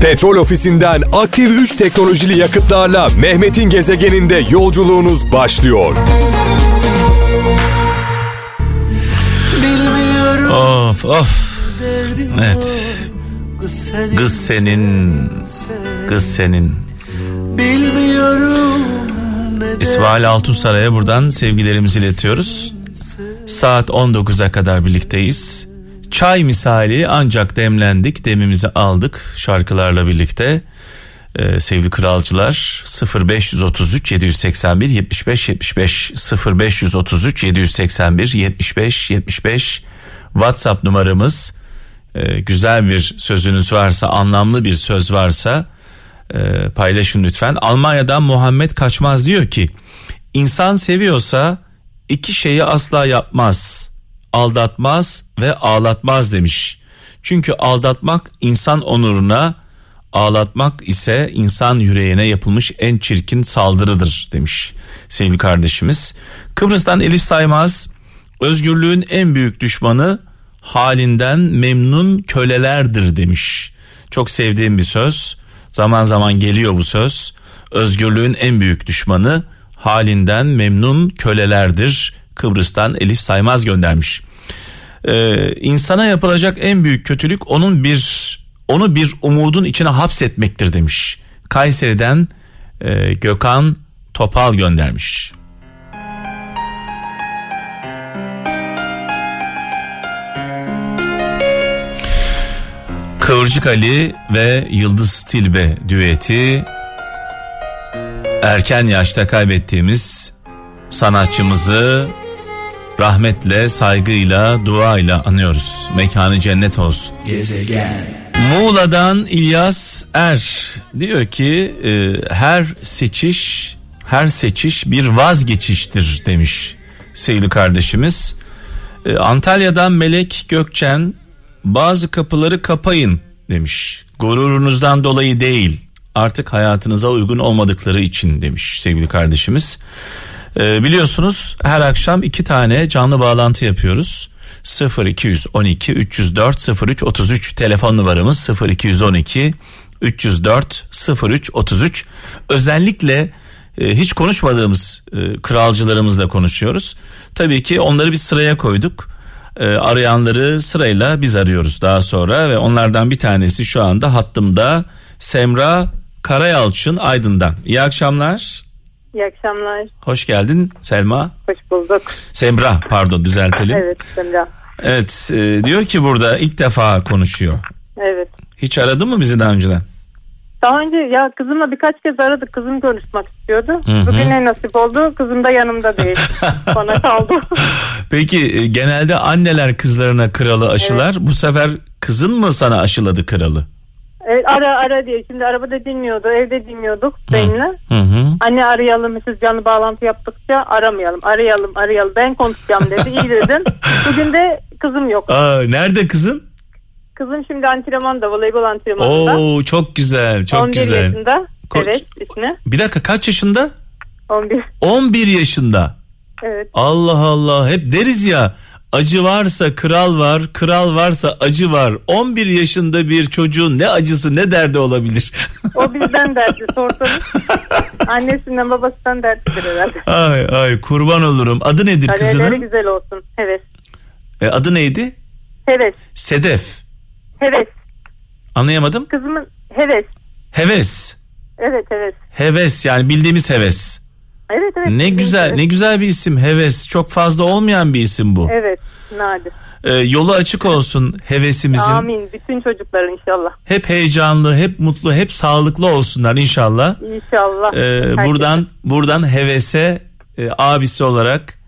Petrol ofisinden aktif 3 teknolojili yakıtlarla Mehmet'in gezegeninde yolculuğunuz başlıyor. Of of. Evet. Kız senin. Kız senin. Bilmiyorum. İsmail Altunsaray'a buradan sevgilerimizi iletiyoruz. Saat 19'a kadar birlikteyiz. Çay misali ancak demlendik, demimizi aldık şarkılarla birlikte. Ee, sevgili kralcılar 0533 781 75 75 0533 781 75 75 WhatsApp numaramız. Ee, güzel bir sözünüz varsa, anlamlı bir söz varsa e, paylaşın lütfen. Almanya'dan Muhammed Kaçmaz diyor ki insan seviyorsa iki şeyi asla yapmaz. Aldatmaz ve ağlatmaz demiş. Çünkü aldatmak insan onuruna, ağlatmak ise insan yüreğine yapılmış en çirkin saldırıdır demiş sevgili kardeşimiz. Kıbrıs'tan Elif Saymaz özgürlüğün en büyük düşmanı halinden memnun kölelerdir demiş. Çok sevdiğim bir söz. Zaman zaman geliyor bu söz. Özgürlüğün en büyük düşmanı halinden memnun kölelerdir. Kıbrıs'tan Elif Saymaz göndermiş. Ee, insana yapılacak en büyük kötülük onun bir onu bir umudun içine hapsetmektir demiş. Kayseri'den e, Gökhan Topal göndermiş. Kıvırcık Ali ve Yıldız Tilbe düeti erken yaşta kaybettiğimiz sanatçımızı rahmetle, saygıyla, duayla anıyoruz. Mekanı cennet olsun. Gezegen. Muğla'dan İlyas Er diyor ki e, her seçiş her seçiş bir vazgeçiştir demiş sevgili kardeşimiz. E, Antalya'dan Melek Gökçen bazı kapıları kapayın demiş. Gururunuzdan dolayı değil artık hayatınıza uygun olmadıkları için demiş sevgili kardeşimiz. Ee, biliyorsunuz her akşam iki tane canlı bağlantı yapıyoruz. 0212 304 03 33 telefon numaramız 0212 304 03 33 özellikle e, hiç konuşmadığımız e, kralcılarımızla konuşuyoruz. Tabii ki onları bir sıraya koyduk. E, arayanları sırayla biz arıyoruz daha sonra ve onlardan bir tanesi şu anda hattımda Semra Karayalçın Aydın'dan. İyi akşamlar. İyi akşamlar. Hoş geldin Selma. Hoş bulduk. Semra pardon düzeltelim. evet Semra. Evet e, diyor ki burada ilk defa konuşuyor. Evet. Hiç aradı mı bizi daha önceden? Daha önce ya kızımla birkaç kez aradık. Kızım konuşmak istiyordu. Hı-hı. Bugüne nasip oldu. Kızım da yanımda değil. Bana kaldı. Peki e, genelde anneler kızlarına kralı aşılar. Evet. Bu sefer kızın mı sana aşıladı kralı? Evet ara ara diye. Şimdi arabada dinliyordu. Evde dinliyorduk benimle. Hı hı. Anne arayalım siz canlı bağlantı yaptıkça aramayalım. Arayalım arayalım. Ben konuşacağım dedi. İyi dedim. Bugün de kızım yok. Aa, nerede kızın? Kızım şimdi antrenmanda. Voleybol antrenmanında. Oo çok güzel çok 11 güzel. yaşında. Ko- evet ismi. Bir dakika kaç yaşında? 11. 11 yaşında. Evet. Allah Allah hep deriz ya acı varsa kral var, kral varsa acı var. 11 yaşında bir çocuğun ne acısı ne derdi olabilir? O bizden derdi sorsanız. Annesinden babasından dertlidir herhalde. ay ay kurban olurum. Adı nedir Kariyerleri kızının? güzel olsun. Heves. E, adı neydi? Heves. Sedef. Heves. Anlayamadım. Kızımın heves. Heves. Evet heves. Heves yani bildiğimiz heves. Evet evet. Ne güzel Evet. ne güzel bir isim heves. Çok fazla olmayan bir isim bu. Evet nadir. E, yolu açık olsun hevesimizin. Amin. Bütün çocukların inşallah. Hep heyecanlı, hep mutlu, hep sağlıklı olsunlar inşallah. İnşallah. Ee, Herkese. buradan buradan hevese e, abisi olarak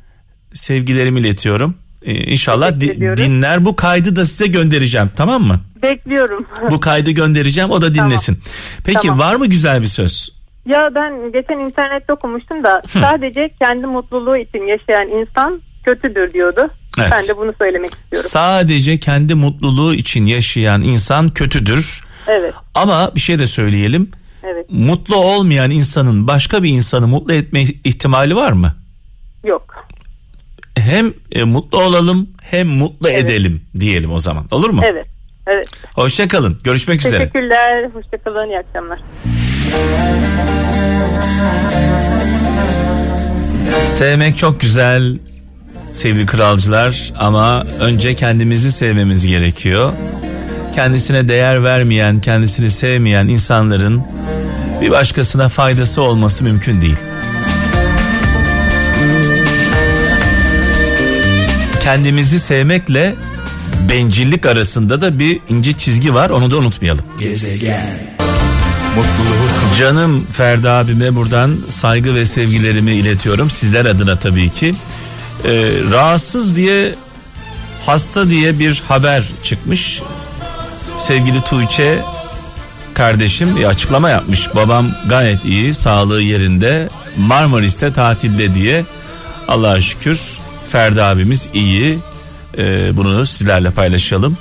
sevgilerimi iletiyorum. Ee, inşallah di- dinler bu kaydı da size göndereceğim tamam mı? Bekliyorum. Bu kaydı göndereceğim o da dinlesin. Peki Tamam. var mı güzel bir söz? Ya ben geçen internette okumuştum da sadece kendi mutluluğu için yaşayan insan kötüdür diyordu. Evet. Ben de bunu söylemek istiyorum. Sadece kendi mutluluğu için yaşayan insan kötüdür. Evet. Ama bir şey de söyleyelim. Evet. Mutlu olmayan insanın başka bir insanı mutlu etme ihtimali var mı? Yok. Hem e, mutlu olalım hem mutlu Evet. edelim diyelim o zaman. Olur mu? Evet. Evet. Hoşçakalın. Görüşmek üzere. Teşekkürler. Hoşçakalın. İyi akşamlar. Sevmek çok güzel sevgili kralcılar ama önce kendimizi sevmemiz gerekiyor. Kendisine değer vermeyen, kendisini sevmeyen insanların bir başkasına faydası olması mümkün değil. Kendimizi sevmekle bencillik arasında da bir ince çizgi var onu da unutmayalım. Gezegen. Mutluluğu Canım Ferdi abime buradan saygı ve sevgilerimi iletiyorum. Sizler adına tabii ki. Ee, rahatsız diye hasta diye bir haber çıkmış. Sevgili Tuğçe kardeşim bir açıklama yapmış. Babam gayet iyi, sağlığı yerinde, Marmaris'te tatilde diye. Allah'a şükür Ferdi abimiz iyi. Ee, bunu sizlerle paylaşalım.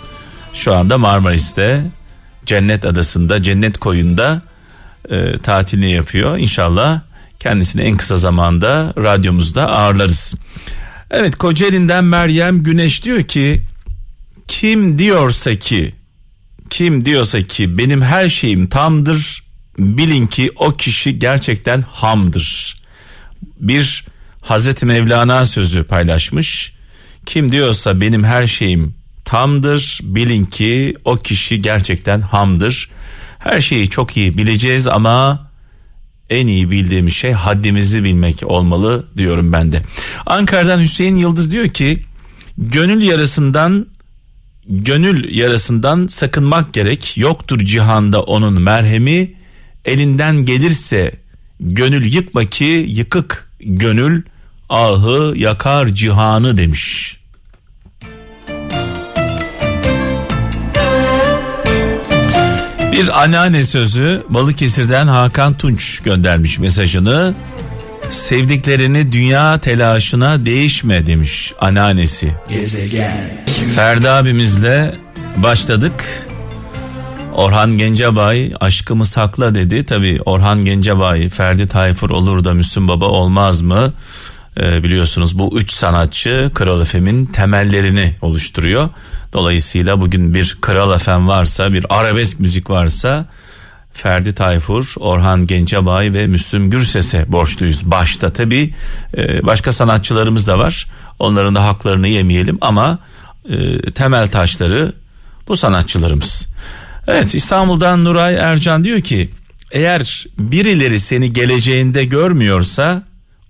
Şu anda Marmaris'te Cennet Adası'nda, Cennet Koyu'nda e, tatilini yapıyor. İnşallah kendisini en kısa zamanda radyomuzda ağırlarız. Evet Kocaeli'nden Meryem Güneş diyor ki kim diyorsa ki kim diyorsa ki benim her şeyim tamdır bilin ki o kişi gerçekten hamdır. Bir Hazreti Mevlana sözü paylaşmış. Kim diyorsa benim her şeyim tamdır bilin ki o kişi gerçekten hamdır. Her şeyi çok iyi bileceğiz ama en iyi bildiğimiz şey haddimizi bilmek olmalı diyorum ben de. Ankara'dan Hüseyin Yıldız diyor ki gönül yarasından gönül yarasından sakınmak gerek. Yoktur cihanda onun merhemi. Elinden gelirse gönül yıkma ki yıkık gönül ahı yakar cihanı demiş. Bir anneanne sözü Balıkesir'den Hakan Tunç göndermiş mesajını. Sevdiklerini dünya telaşına değişme demiş anneannesi. gezegen. Ferdi abimizle başladık. Orhan Gencebay aşkımı sakla dedi. Tabi Orhan Gencebay, Ferdi Tayfur olur da Müslüm Baba olmaz mı? Ee, biliyorsunuz bu üç sanatçı Kral FM'in temellerini oluşturuyor. Dolayısıyla bugün bir Kral FM varsa, bir arabesk müzik varsa Ferdi Tayfur, Orhan Gencebay ve Müslüm Gürses'e borçluyuz. Başta tabi başka sanatçılarımız da var. Onların da haklarını yemeyelim ama e, temel taşları bu sanatçılarımız. Evet İstanbul'dan Nuray Ercan diyor ki eğer birileri seni geleceğinde görmüyorsa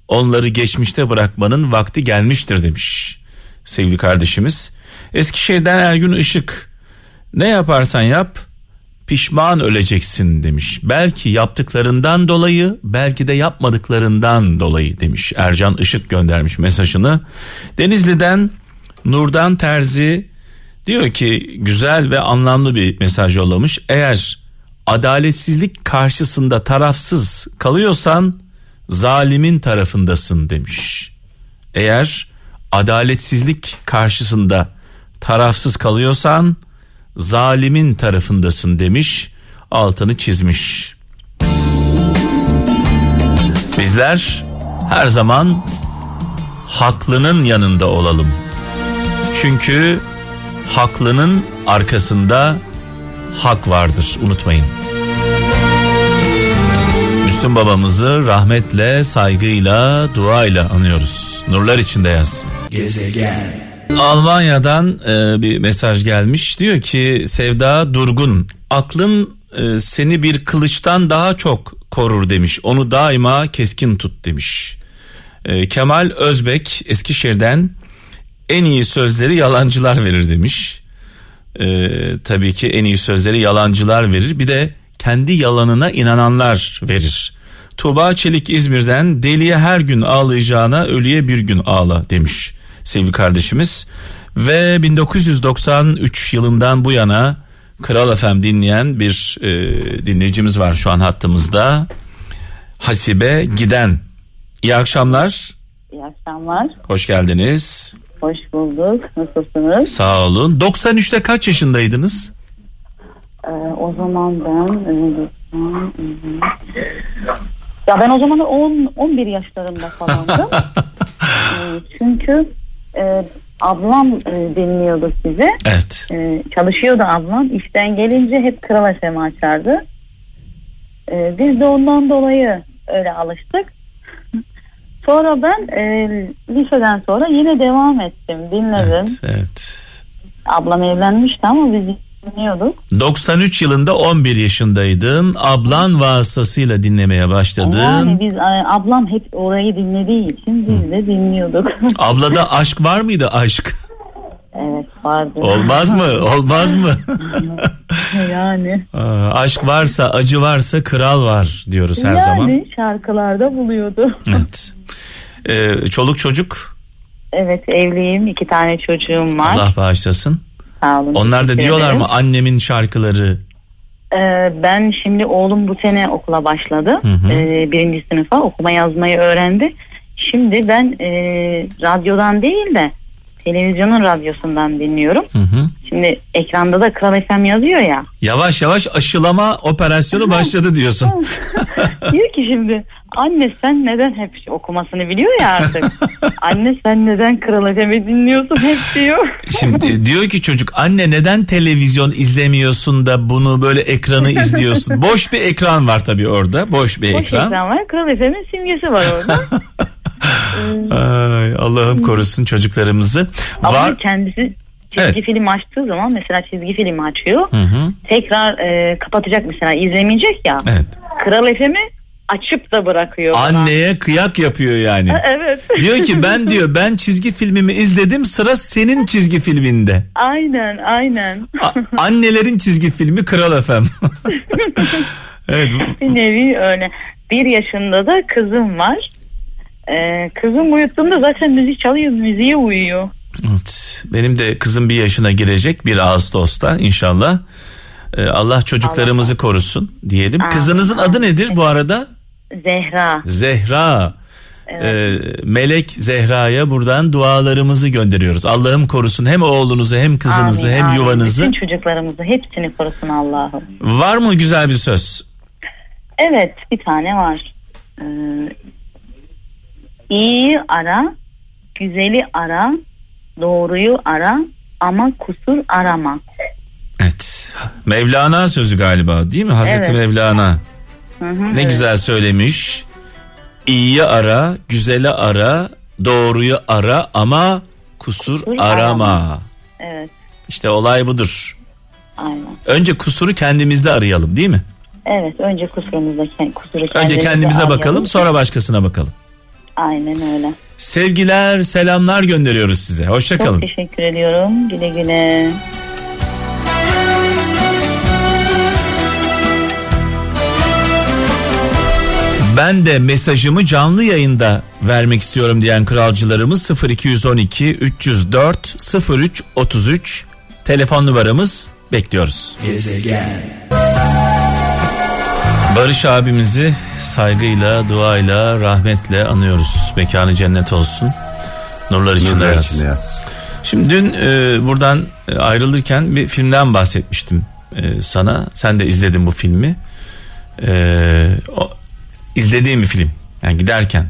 onları geçmişte bırakmanın vakti gelmiştir demiş sevgili kardeşimiz. Eskişehir'den Ergün Işık ne yaparsan yap pişman öleceksin demiş. Belki yaptıklarından dolayı belki de yapmadıklarından dolayı demiş. Ercan Işık göndermiş mesajını. Denizli'den Nurdan Terzi diyor ki güzel ve anlamlı bir mesaj yollamış. Eğer adaletsizlik karşısında tarafsız kalıyorsan zalimin tarafındasın demiş. Eğer adaletsizlik karşısında tarafsız kalıyorsan zalimin tarafındasın demiş. Altını çizmiş. Bizler her zaman haklının yanında olalım. Çünkü haklının arkasında hak vardır unutmayın. Müslüm babamızı rahmetle, saygıyla, duayla anıyoruz. Nurlar içinde yazsın. Gezegen. Almanya'dan e, bir mesaj gelmiş. Diyor ki Sevda Durgun, aklın e, seni bir kılıçtan daha çok korur demiş. Onu daima keskin tut demiş. E, Kemal Özbek Eskişehir'den en iyi sözleri yalancılar verir demiş. E, tabii ki en iyi sözleri yalancılar verir. Bir de kendi yalanına inananlar verir. Tuğba Çelik İzmir'den deliye her gün ağlayacağına ölüye bir gün ağla demiş sevgili kardeşimiz. Ve 1993 yılından bu yana Kral FM dinleyen bir e, dinleyicimiz var şu an hattımızda. Hasibe Giden. İyi akşamlar. İyi akşamlar. Hoş geldiniz. Hoş bulduk. Nasılsınız? Sağ olun. 93'te kaç yaşındaydınız? Ee, o zaman ben e, ya ben o zaman 10 11 yaşlarında falandım. Ee, çünkü e, ablam e, dinliyordu sizi. Evet. E, çalışıyordu ablam. İşten gelince hep Kral FM açardı. E, biz de ondan dolayı öyle alıştık. Sonra ben e, liseden sonra yine devam ettim. Dinledim. Evet, evet. Ablam evlenmişti ama biz dinliyorduk. 93 yılında 11 yaşındaydın. Ablan vasıtasıyla dinlemeye başladın. Yani biz e, ablam hep orayı dinlediği için biz de dinliyorduk. Ablada aşk var mıydı aşk? evet vardı. Olmaz mı? Olmaz mı? yani. Aa, aşk varsa, acı varsa kral var diyoruz her yani zaman. şarkılarda buluyordu. Evet. Ee, çoluk çocuk Evet evliyim. iki tane çocuğum var. Allah bağışlasın. Sağ olun. Onlar da diyorlar ederim. mı annemin şarkıları? Ee, ben şimdi oğlum bu sene okula başladı. Hı hı. Ee, birinci sınıfa okuma yazmayı öğrendi. Şimdi ben e, radyodan değil de televizyonun radyosundan dinliyorum. Hı hı. Şimdi ekranda da Kral FM yazıyor ya. Yavaş yavaş aşılama operasyonu başladı diyorsun. diyor ki şimdi anne sen neden hep okumasını biliyor ya artık. anne sen neden Kral FM'i dinliyorsun hep diyor. Şimdi diyor ki çocuk anne neden televizyon izlemiyorsun da bunu böyle ekranı izliyorsun? Boş bir ekran var tabii orada. Boş bir Boş ekran. ekran var Kral FM'in simgesi var orada. Ay, Allah'ım korusun çocuklarımızı. Ama Var. kendisi çizgi Evet. film açtığı zaman mesela çizgi film açıyor. Hı hı. Tekrar e, kapatacak mesela izlemeyecek ya. Evet. Kral FM'i açıp da bırakıyor bana. Anneye kıyak yapıyor yani. Evet. Diyor ki ben diyor ben çizgi filmimi izledim sıra senin çizgi filminde. aynen aynen. A- annelerin çizgi filmi Kral FM. evet. Bir nevi öyle. Bir yaşında da kızım var. Ee, kızım uyuttuğumda zaten müzik çalıyor. Müziğe uyuyor. evet. Benim de kızım bir yaşına girecek 1 Ağustos'ta inşallah. Ee, Allah çocuklarımızı korusun diyelim. Amin. Kızınızın adı nedir bu arada? Zehra. Zehra. Ee, Melek Zehra'ya buradan dualarımızı gönderiyoruz. Allah'ım korusun hem oğlunuzu hem kızınızı Amin, hem amin. yuvanızı. Bütün çocuklarımızı hepsini korusun Allah'ım. Var mı güzel bir söz? Evet bir tane var. Ee, iyiyi ara, güzeli ara, doğruyu ara ama kusur arama. Evet. Mevlana sözü galiba değil mi? Hazreti Evet. Mevlana. Hı hı, Ne evet. güzel söylemiş. İyiyi ara, güzeli ara, doğruyu ara ama kusur Kusur arama. arama. Evet İşte olay budur. aynen. Önce kusuru kendimizde arayalım değil mi? Evet önce kusurumuza kusuru Önce kendimize arayalım. bakalım sonra başkasına bakalım. Aynen öyle. Sevgiler, selamlar gönderiyoruz size. Çok Hoşçakalın. teşekkür ediyorum. Güle güle. Ben de mesajımı canlı yayında vermek istiyorum diyen kralcılarımız 0212 304 03 33 telefon numaramız bekliyoruz. Gezegen. Barış abimizi saygıyla, duayla, rahmetle anıyoruz. Mekanı cennet olsun. Nurlar içinde yatsın. Şimdi dün e, buradan e, ayrılırken bir filmden bahsetmiştim e, sana. Sen de izledin bu filmi. E, o, izlediğim bir film. Yani giderken.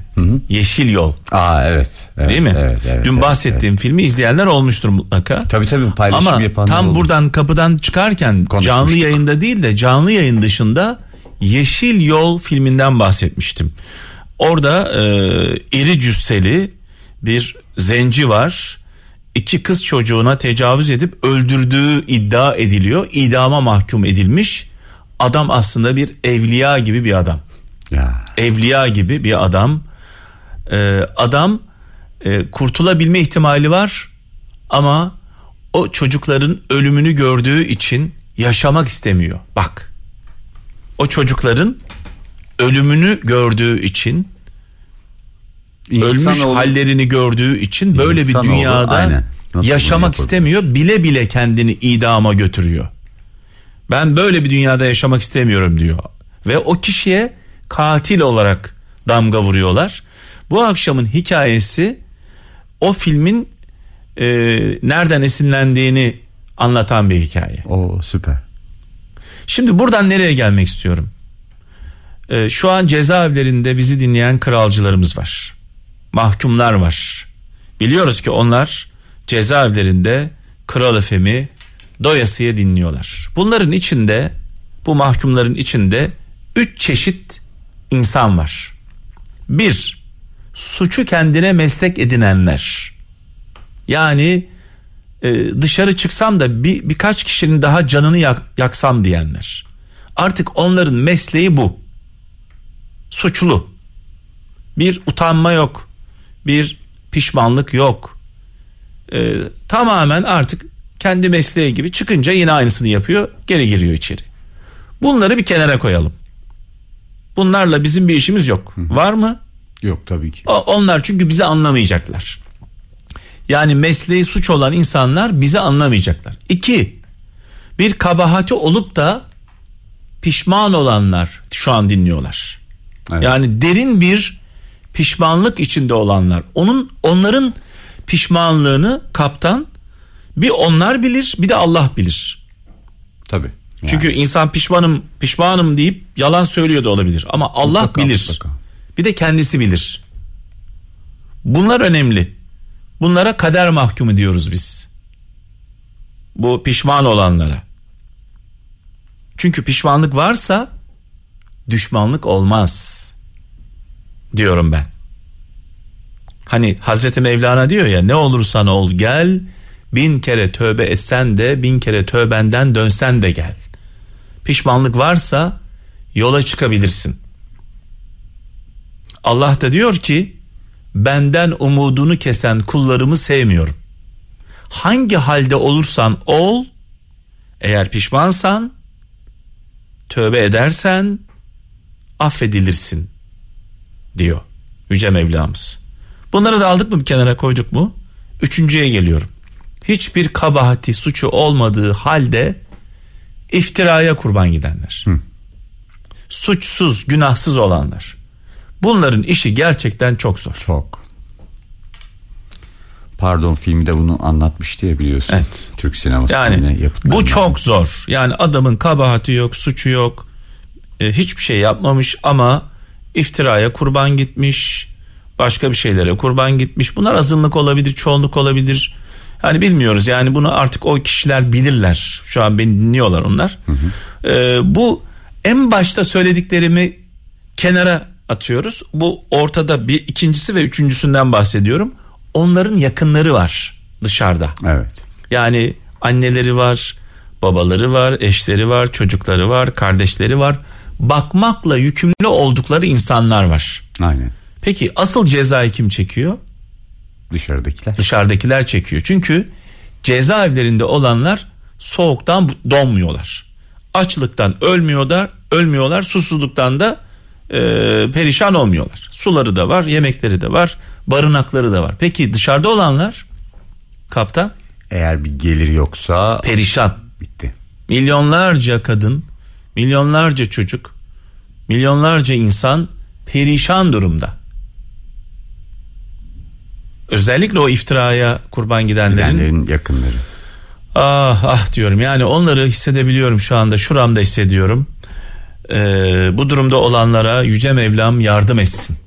Yeşil Yol. Aa evet. evet Değil mi? Evet, evet, Dün evet, bahsettiğim filmi izleyenler olmuştur mutlaka. evet. Tabii tabii paylaşım Ama yapanlar tam oldu. buradan kapıdan çıkarken canlı yayında değil de canlı yayın dışında Yeşil Yol filminden bahsetmiştim. Orada e, iri cüsseli bir zenci var. İki kız çocuğuna tecavüz edip öldürdüğü iddia ediliyor. İdama mahkum edilmiş. Adam aslında bir evliya gibi bir adam Ya. evliya gibi bir adam. Ee, adam e, kurtulabilme ihtimali var ama o çocukların ölümünü gördüğü için yaşamak istemiyor. Bak. O çocukların ölümünü gördüğü için ölmüş İnsanoğlu- hallerini gördüğü için böyle bir dünyada yaşamak istemiyor. Bile bile kendini idama götürüyor. Ben böyle bir dünyada yaşamak istemiyorum diyor. Ve o kişiye katil olarak damga vuruyorlar. Bu akşamın hikayesi o filmin e, nereden esinlendiğini anlatan bir hikaye. O süper. Şimdi buradan nereye gelmek istiyorum? Ee, şu an cezaevlerinde bizi dinleyen kralcılarımız var. Mahkumlar var. Biliyoruz ki onlar cezaevlerinde Kral FM'i doyasıya dinliyorlar. Bunların içinde bu mahkumların içinde üç çeşit insan var. Bir, suçu kendine meslek edinenler. Yani e, dışarı çıksam da bir, birkaç kişinin daha canını yak, yaksam diyenler. Artık onların mesleği bu. Suçlu. Bir utanma yok. Bir pişmanlık yok. E, tamamen artık kendi mesleği gibi çıkınca yine aynısını yapıyor geri giriyor içeri. Bunları bir kenara koyalım. Bunlarla bizim bir işimiz yok. Var mı? Yok tabii ki. O- Onlar çünkü bizi anlamayacaklar. Yani mesleği suç olan insanlar bizi anlamayacaklar. İki, bir kabahati olup da pişman olanlar şu an dinliyorlar. Evet. Yani derin bir pişmanlık içinde olanlar. Onun onların pişmanlığını kaptan bir onlar bilir, bir de Allah bilir. Tabii. Yani Çünkü insan pişmanım, pişmanım deyip yalan söylüyor da olabilir ama Allah Mutlaka, bilir. mutlaka. Bir de kendisi bilir. Bunlar önemli. Bunlara kader mahkumu diyoruz biz. Bu pişman olanlara. Çünkü pişmanlık varsa düşmanlık olmaz. Diyorum ben. Hani Hazreti Mevlana diyor ya ne olursan ol gel bin kere tövbe etsen de bin kere tövbenden dönsen de gel. Pişmanlık varsa yola çıkabilirsin. Allah da diyor ki benden umudunu kesen kullarımı sevmiyorum. Hangi halde olursan ol eğer pişmansan tövbe edersen affedilirsin diyor Yüce Mevlamız. Bunları da aldık mı bir kenara koyduk mu? Üçüncüye geliyorum. Hiçbir kabahati suçu olmadığı halde iftiraya kurban gidenler. Suçsuz günahsız olanlar. Bunların işi gerçekten çok zor. Çok. Pardon filmi de bunu anlatmıştı ya biliyorsun. Evet. Türk sinemasında Yani bu çok zor. Yani adamın kabahati yok, suçu yok. e, hiçbir şey yapmamış ama iftiraya kurban gitmiş. Başka bir şeylere kurban gitmiş. Bunlar azınlık olabilir, çoğunluk olabilir. Yani bilmiyoruz. Yani bunu artık o kişiler bilirler. Şu an beni dinliyorlar onlar. E, bu en başta söylediklerimi kenara atıyoruz. Bu ortada bir ikincisi ve üçüncüsünden bahsediyorum. Onların yakınları var dışarıda. Evet. Yani anneleri var, babaları var, eşleri var, çocukları var, kardeşleri var. Bakmakla yükümlü oldukları insanlar var. Aynen. Peki asıl cezayı kim çekiyor? Dışarıdakiler. Dışarıdakiler çekiyor. Çünkü cezaevlerinde olanlar soğuktan donmuyorlar. Açlıktan ölmüyorlar, ölmüyorlar. Susuzluktan da e, perişan olmuyorlar. Suları da var, yemekleri de var, barınakları da var. Peki dışarıda olanlar kaptan Eğer bir gelir yoksa perişan. bitti. Milyonlarca kadın, milyonlarca çocuk, milyonlarca insan perişan durumda. Özellikle o iftiraya kurban gidenlerin Gidenlerin yakınları. ah ah diyorum yani onları hissedebiliyorum şu anda şuramda hissediyorum. Ee, bu durumda olanlara Yüce Mevlam yardım etsin.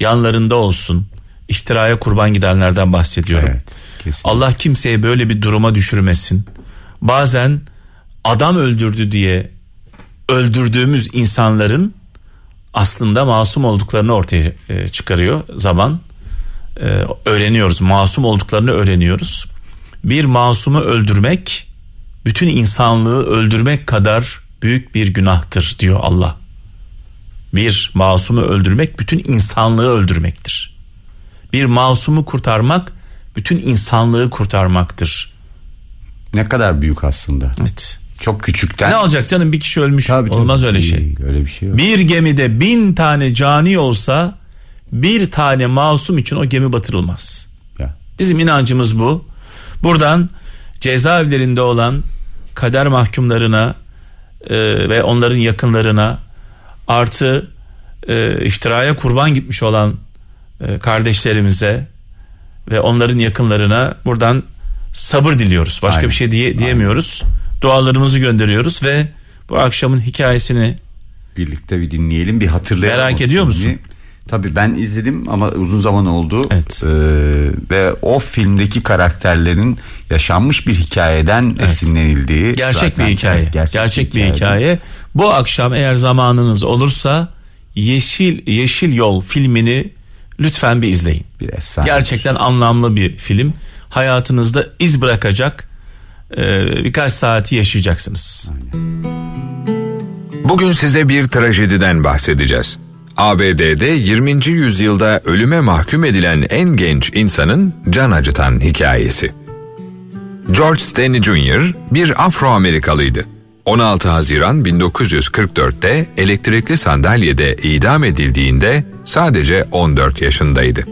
Yanlarında olsun. İftiraya kurban gidenlerden bahsediyorum. Evet. Allah kimseye böyle bir duruma düşürmesin. Bazen adam öldürdü diye öldürdüğümüz insanların aslında masum olduklarını ortaya e, çıkarıyor zaman. E, öğreniyoruz. Masum olduklarını öğreniyoruz. Bir masumu öldürmek bütün insanlığı öldürmek kadar büyük bir günahtır diyor Allah. Bir masumu öldürmek bütün insanlığı öldürmektir. Bir masumu kurtarmak bütün insanlığı kurtarmaktır. Ne kadar büyük aslında. Evet. Çok küçükten. Ne olacak canım bir kişi ölmüş Tabii, tabii. olmaz öyle şey. Değil, Öyle bir şey yok. Bir gemide bin tane cani olsa bir tane masum için o gemi batırılmaz. Ya. Bizim inancımız bu. Buradan cezaevlerinde olan kader mahkumlarına e, ve onların yakınlarına artı e, iftiraya kurban gitmiş olan e, kardeşlerimize ve onların yakınlarına buradan sabır diliyoruz. Başka Aynen. bir şey diye, diyemiyoruz. Dualarımızı gönderiyoruz ve bu akşamın hikayesini Birlikte bir dinleyelim bir hatırlayalım. Merak ediyor musun? Tabii ben izledim ama uzun zaman oldu. Evet. Ee, ve o filmdeki karakterlerin yaşanmış bir hikayeden esinlenildiği. Gerçek zaten- bir hikaye. Evet, Gerçek, bir hikayeden. hikaye. Bu akşam eğer zamanınız olursa Yeşil Yeşil Yol filmini lütfen bir izleyin. Bir efsane. Gerçekten anlamlı bir film. Hayatınızda iz bırakacak e, birkaç saati yaşayacaksınız. Bugün size bir trajediden bahsedeceğiz. ABD'de 20. yüzyılda ölüme mahkum edilen en genç insanın can acıtan hikayesi. George Stanley Jr. bir Afro-Amerikalıydı. 16 Haziran 1944'te elektrikli sandalyede idam edildiğinde sadece 14 yaşındaydı.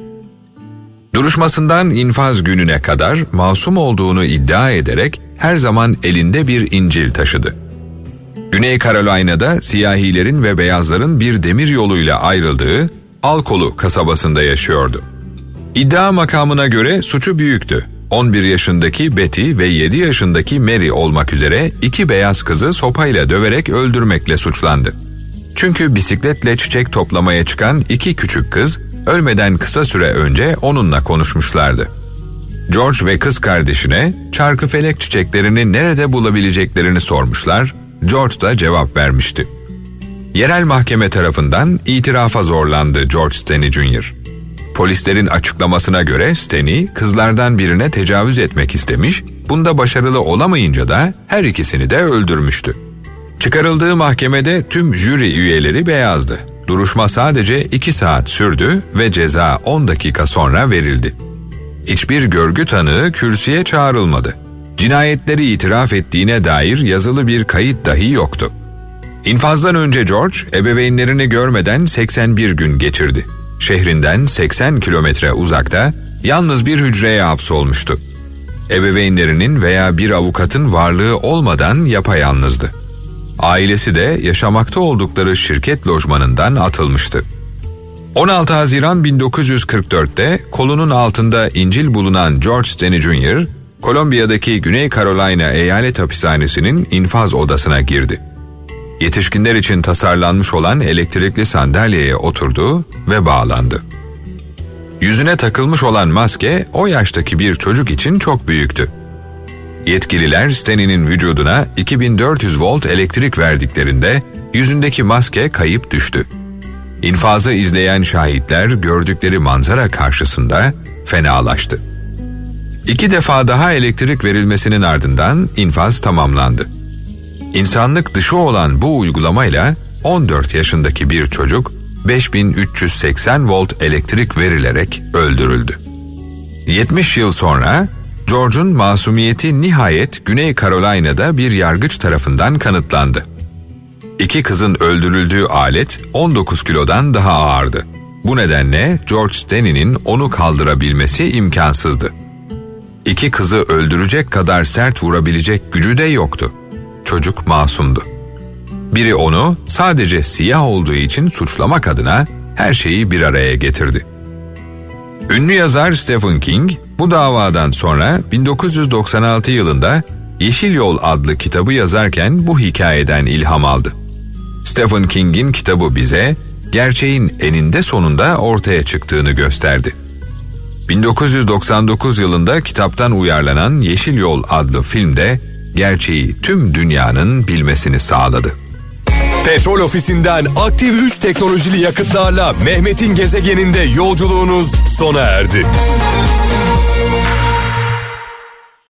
Duruşmasından infaz gününe kadar masum olduğunu iddia ederek her zaman elinde bir İncil taşıdı. Güney Carolina'da siyahilerin ve beyazların bir demir yoluyla ayrıldığı Alkolu kasabasında yaşıyordu. İddia makamına göre suçu büyüktü. 11 yaşındaki Betty ve 7 yaşındaki Mary olmak üzere iki beyaz kızı sopayla döverek öldürmekle suçlandı. Çünkü bisikletle çiçek toplamaya çıkan iki küçük kız ölmeden kısa süre önce onunla konuşmuşlardı. George ve kız kardeşine çarkıfelek çiçeklerini nerede bulabileceklerini sormuşlar. George da cevap vermişti. Yerel mahkeme tarafından itirafa zorlandı George Stanley Jr. Polislerin açıklamasına göre Stanley kızlardan birine tecavüz etmek istemiş, bunda başarılı olamayınca da her ikisini de öldürmüştü. Çıkarıldığı mahkemede tüm jüri üyeleri beyazdı. Duruşma sadece 2 saat sürdü ve ceza 10 dakika sonra verildi. Hiçbir görgü tanığı kürsüye çağrılmadı. Cinayetleri itiraf ettiğine dair yazılı bir kayıt dahi yoktu. İnfazdan önce George ebeveynlerini görmeden 81 gün geçirdi. Şehrinden 80 kilometre uzakta yalnız bir hücreye hapsolmuştu. Ebeveynlerinin veya bir avukatın varlığı olmadan yapayalnızdı. Ailesi de yaşamakta oldukları şirket lojmanından atılmıştı. 16 Haziran 1944'te kolunun altında İncil bulunan George Stanley Jr., Kolombiya'daki Güney Carolina Eyalet Hapishanesi'nin infaz odasına girdi. Yetişkinler için tasarlanmış olan elektrikli sandalyeye oturdu ve bağlandı. Yüzüne takılmış olan maske o yaştaki bir çocuk için çok büyüktü. Yetkililer Stanley'nin vücuduna 2400 volt elektrik verdiklerinde yüzündeki maske kayıp düştü. İnfazı izleyen şahitler gördükleri manzara karşısında fenalaştı. İki defa daha elektrik verilmesinin ardından infaz tamamlandı. İnsanlık dışı olan bu uygulamayla 14 yaşındaki bir çocuk 5380 volt elektrik verilerek öldürüldü. 70 yıl sonra George'un masumiyeti nihayet Güney Carolina'da bir yargıç tarafından kanıtlandı. İki kızın öldürüldüğü alet 19 kilodan daha ağırdı. Bu nedenle George Stanley'nin onu kaldırabilmesi imkansızdı. İki kızı öldürecek kadar sert vurabilecek gücü de yoktu. Çocuk masumdu. Biri onu sadece siyah olduğu için suçlamak adına her şeyi bir araya getirdi. Ünlü yazar Stephen King bu davadan sonra 1996 yılında Yeşil Yol adlı kitabı yazarken bu hikayeden ilham aldı. Stephen King'in kitabı bize gerçeğin eninde sonunda ortaya çıktığını gösterdi. 1999 yılında kitaptan uyarlanan Yeşil Yol adlı filmde gerçeği tüm dünyanın bilmesini sağladı. Petrol ofisinden aktif 3 teknolojili yakıtlarla Mehmet'in gezegeninde yolculuğunuz sona erdi.